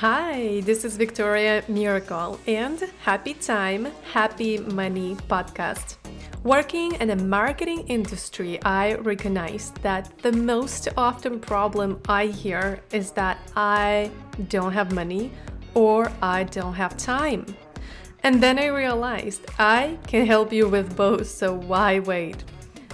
Hi, this is Victoria Miracle and Happy Time, Happy Money podcast. Working in the marketing industry, I recognize that the most often problem I hear is that I don't have money or I don't have time. And then I realized I can help you with both, so why wait?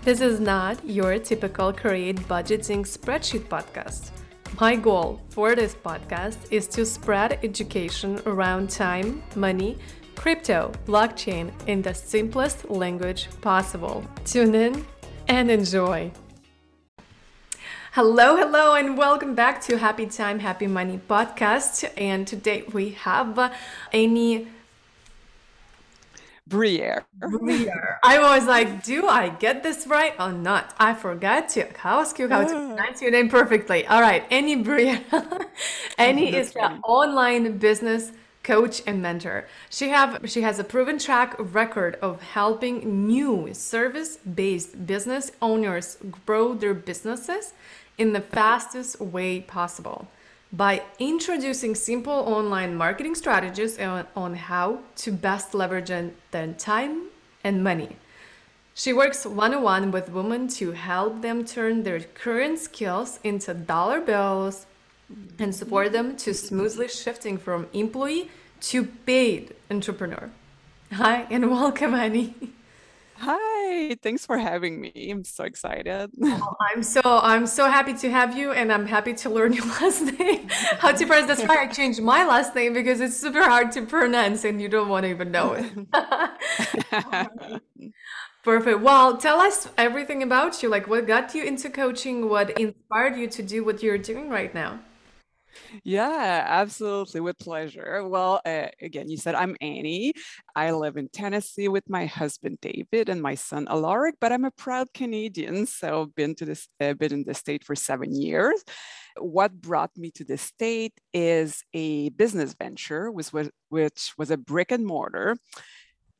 This is not your typical create budgeting spreadsheet podcast. My goal for this podcast is to spread education around time, money, crypto, blockchain in the simplest language possible. Tune in and enjoy. Hello, hello, and welcome back to Happy Time, Happy Money podcast. And today we have uh, Amy Briere. I was like, do I get this right or not? I forgot to ask you how to pronounce your name perfectly. All right, Annie Briere. Annie is an online business coach and mentor. She have she has a proven track record of helping new service-based business owners grow their businesses in the fastest way possible by introducing simple online marketing strategies on, on how to best leverage their time and money. She works one on one with women to help them turn their current skills into dollar bills and support them to smoothly shifting from employee to paid entrepreneur. Hi and welcome, Annie. Hi, thanks for having me. I'm so excited. Oh, I'm so I'm so happy to have you, and I'm happy to learn your last name. How to pronounce? That's why I changed my last name because it's super hard to pronounce, and you don't want to even know it. Perfect. Well, tell us everything about you. Like, what got you into coaching? What inspired you to do what you're doing right now? Yeah, absolutely. With pleasure. Well, uh, again, you said I'm Annie. I live in Tennessee with my husband David and my son Alaric, but I'm a proud Canadian. So I've been to this, uh, been in the state for seven years. What brought me to the state is a business venture, which was, which was a brick and mortar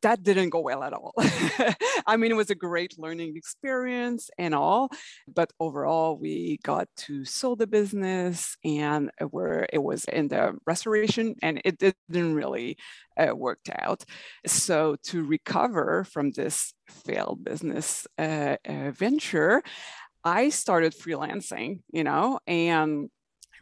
that didn't go well at all. I mean, it was a great learning experience and all, but overall, we got to sell the business and where it was in the restoration and it didn't really uh, worked out. So to recover from this failed business uh, uh, venture, I started freelancing, you know, and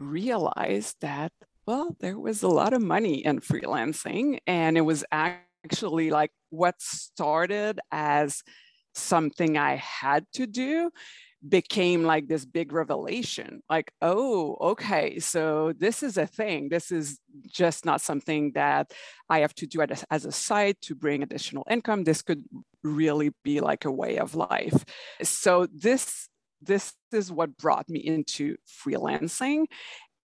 realized that well, there was a lot of money in freelancing, and it was actually like what started as something I had to do became like this big revelation like oh okay so this is a thing. This is just not something that i have to do as a side to bring additional income. This could really be like a way of life. So this this is what brought me into freelancing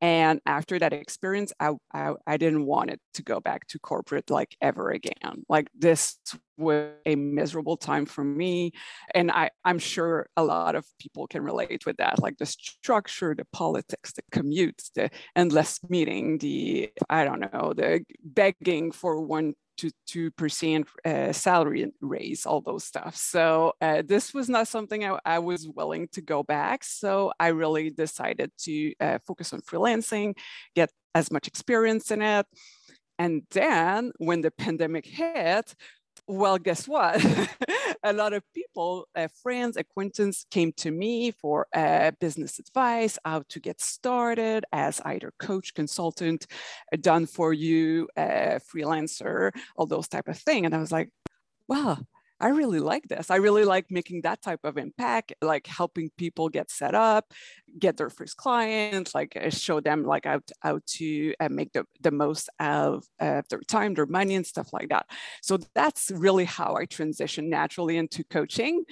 and after that experience, I, I, I, didn't want it to go back to corporate like ever again. Like this was a miserable time for me. And I, I'm sure a lot of people can relate with that, like the structure, the politics, the commutes, the endless meeting, the, I don't know, the begging for one to 2% uh, salary raise, all those stuff. So uh, this was not something I, I, was willing to go back. So I really decided to uh, focus on freelancing, get as much experience in it. And then when the pandemic hit, well, guess what? a lot of people, uh, friends, acquaintances came to me for uh, business advice, how to get started as either coach, consultant, done for you, uh, freelancer, all those type of thing. And I was like, wow, I really like this. I really like making that type of impact, like helping people get set up, get their first clients, like uh, show them like how to, how to make the, the most of uh, their time, their money and stuff like that. So that's really how I transitioned naturally into coaching.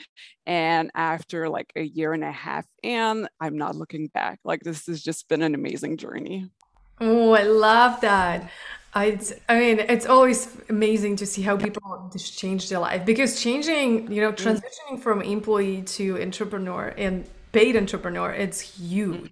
And after like a year and a half in, I'm not looking back. Like this has just been an amazing journey. Oh, I love that. I, I mean, it's always amazing to see how people just change their life because changing, you know, mm. transitioning from employee to entrepreneur and paid entrepreneur, it's huge.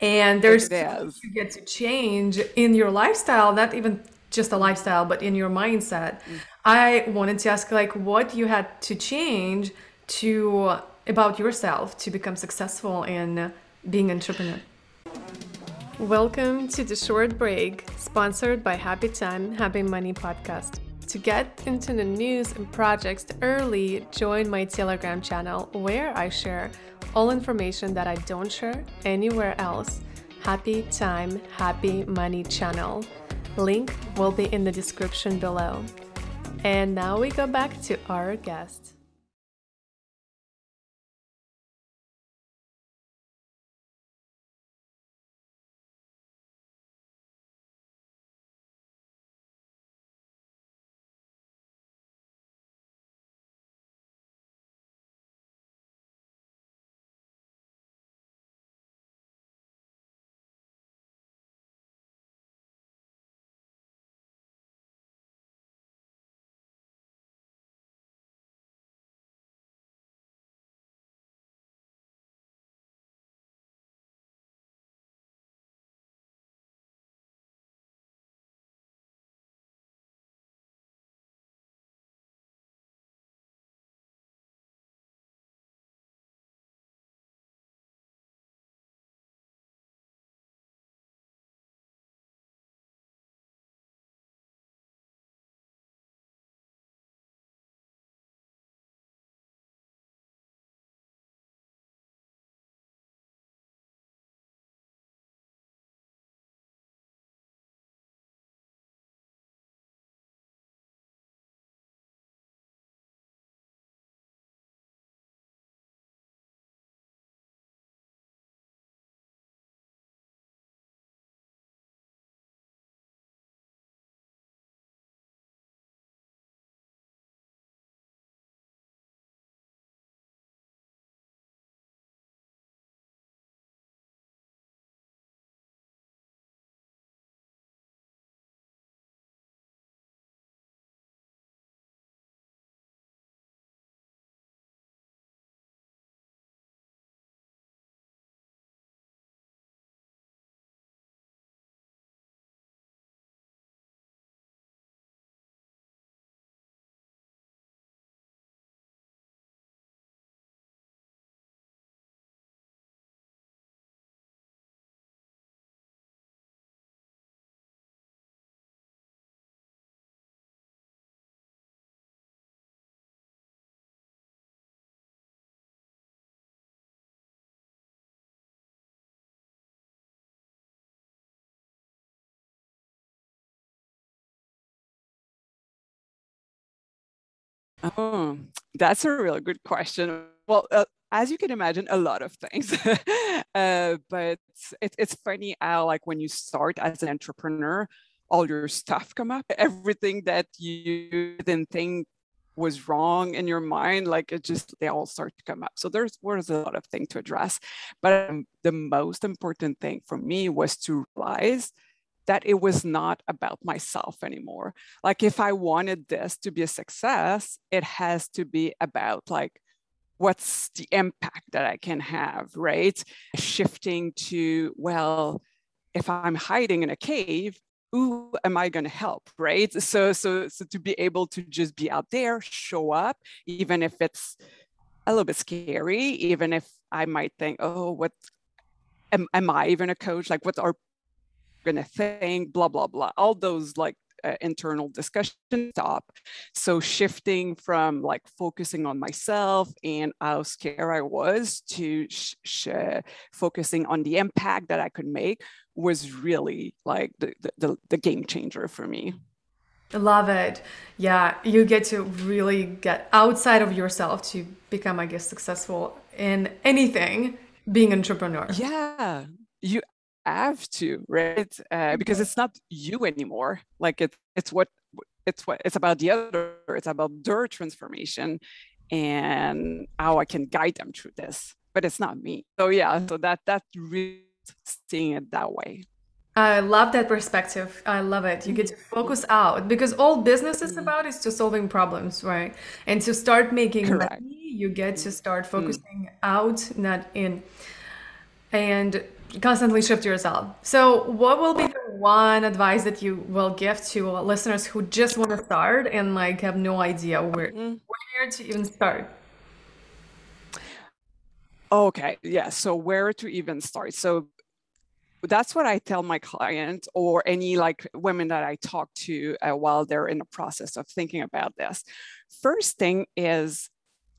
And there's you get to change in your lifestyle, not even just a lifestyle, but in your mindset. Mm. I wanted to ask, like, what you had to change to about yourself to become successful in being an entrepreneur. Welcome to the short break, sponsored by Happy Time, Happy Money podcast. To get into the news and projects early, join my Telegram channel where I share all information that I don't share anywhere else. Happy Time, Happy Money channel. Link will be in the description below. And now we go back to our guest. Oh, that's a really good question. Well, uh, as you can imagine, a lot of things. uh, but it's it's funny how like when you start as an entrepreneur, all your stuff come up. Everything that you didn't think was wrong in your mind, like it just they all start to come up. So there's was a lot of things to address. But um, the most important thing for me was to realize that it was not about myself anymore. Like if I wanted this to be a success, it has to be about like what's the impact that I can have, right? Shifting to, well, if I'm hiding in a cave, who am I going to help, right? So, so, so to be able to just be out there, show up, even if it's a little bit scary, even if I might think, oh, what am, am I even a coach? Like, what are going to think, blah, blah, blah. All those like uh, internal discussion stop. So shifting from like focusing on myself and how scared I was to sh- sh- focusing on the impact that I could make was really like the, the, the game changer for me. Love it. Yeah, you get to really get outside of yourself to become, I guess, successful in anything being entrepreneur. Yeah, you have to right uh, because it's not you anymore like it, it's what it's what it's about the other it's about their transformation and how i can guide them through this but it's not me so yeah so that that really seeing it that way I love that perspective. I love it. You get to focus out because all business is mm. about is to solving problems, right? And to start making Correct. money, you get to start focusing mm. out, not in. And constantly shift yourself. So, what will be the one advice that you will give to listeners who just want to start and like have no idea where mm-hmm. where to even start? Okay, yeah. So where to even start? So that's what I tell my client or any like women that I talk to uh, while they're in the process of thinking about this. First thing is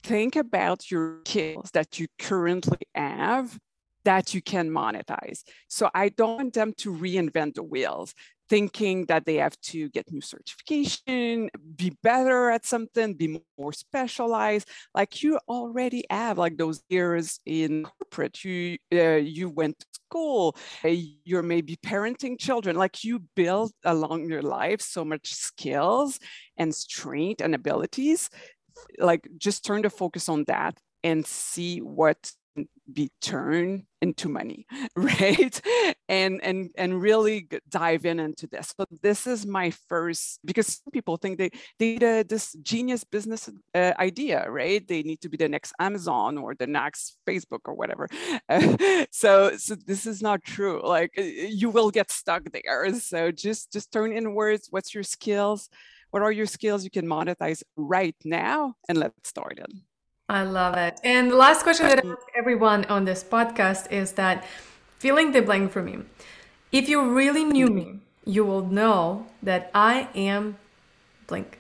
think about your skills that you currently have that you can monetize. So I don't want them to reinvent the wheels thinking that they have to get new certification, be better at something, be more specialized. Like you already have like those years in corporate. You uh, you went to school. Uh, you're maybe parenting children. Like you build along your life so much skills and strength and abilities. Like just turn the focus on that and see what be turned into money right? And and and really dive in into this. But this is my first because people think they they need a, this genius business uh, idea right? They need to be the next amazon or the next facebook or whatever. Uh, so so this is not true. Like uh, you will get stuck there. So just just turn inwards. What's your skills? What are your skills you can monetize right now? And let's start it I love it. And the last question that I ask everyone on this podcast is that filling the blank for me. If you really knew me, you will know that I am blank.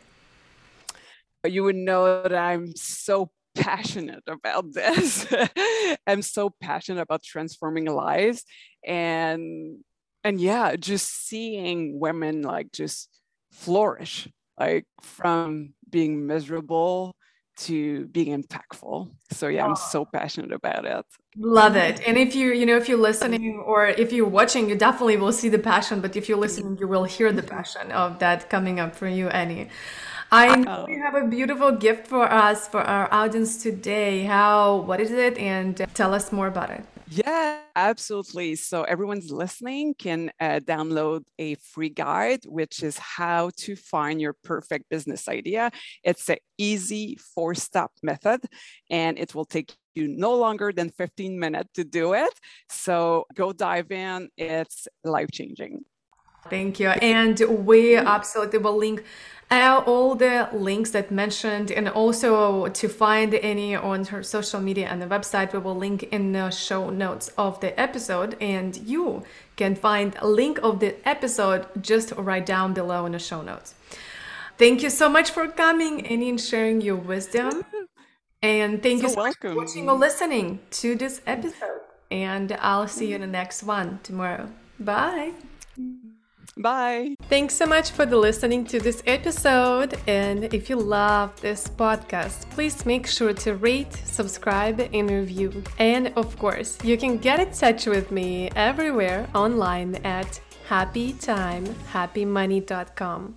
You would know that I'm so passionate about this. I'm so passionate about transforming lives and and yeah, just seeing women like just flourish like from being miserable to being impactful. So yeah, I'm so passionate about it. Love it. And if you, you know, if you're listening or if you're watching, you definitely will see the passion. But if you're listening, you will hear the mm-hmm. passion of that coming up for you, Annie. I know oh. you have a beautiful gift for us, for our audience today. How, what is it? And tell us more about it. Yeah, absolutely. So everyone's listening can uh, download a free guide, which is how to find your perfect business idea. It's an easy four-step method, and it will take you no longer than 15 minutes to do it. So go dive in. It's life-changing. Thank you. And we absolutely will link uh, all the links that mentioned and also to find Annie on her social media and the website we will link in the show notes of the episode. And you can find a link of the episode just right down below in the show notes. Thank you so much for coming and in sharing your wisdom. And thank so you so welcome. much for watching or listening to this episode. And i'll see you in the next one tomorrow. Bye Bye. Thanks so much for the listening to this episode. And if you love this podcast, please make sure to rate, subscribe, and review. And of course, you can get in touch with me everywhere online at happytimehappymoney.com.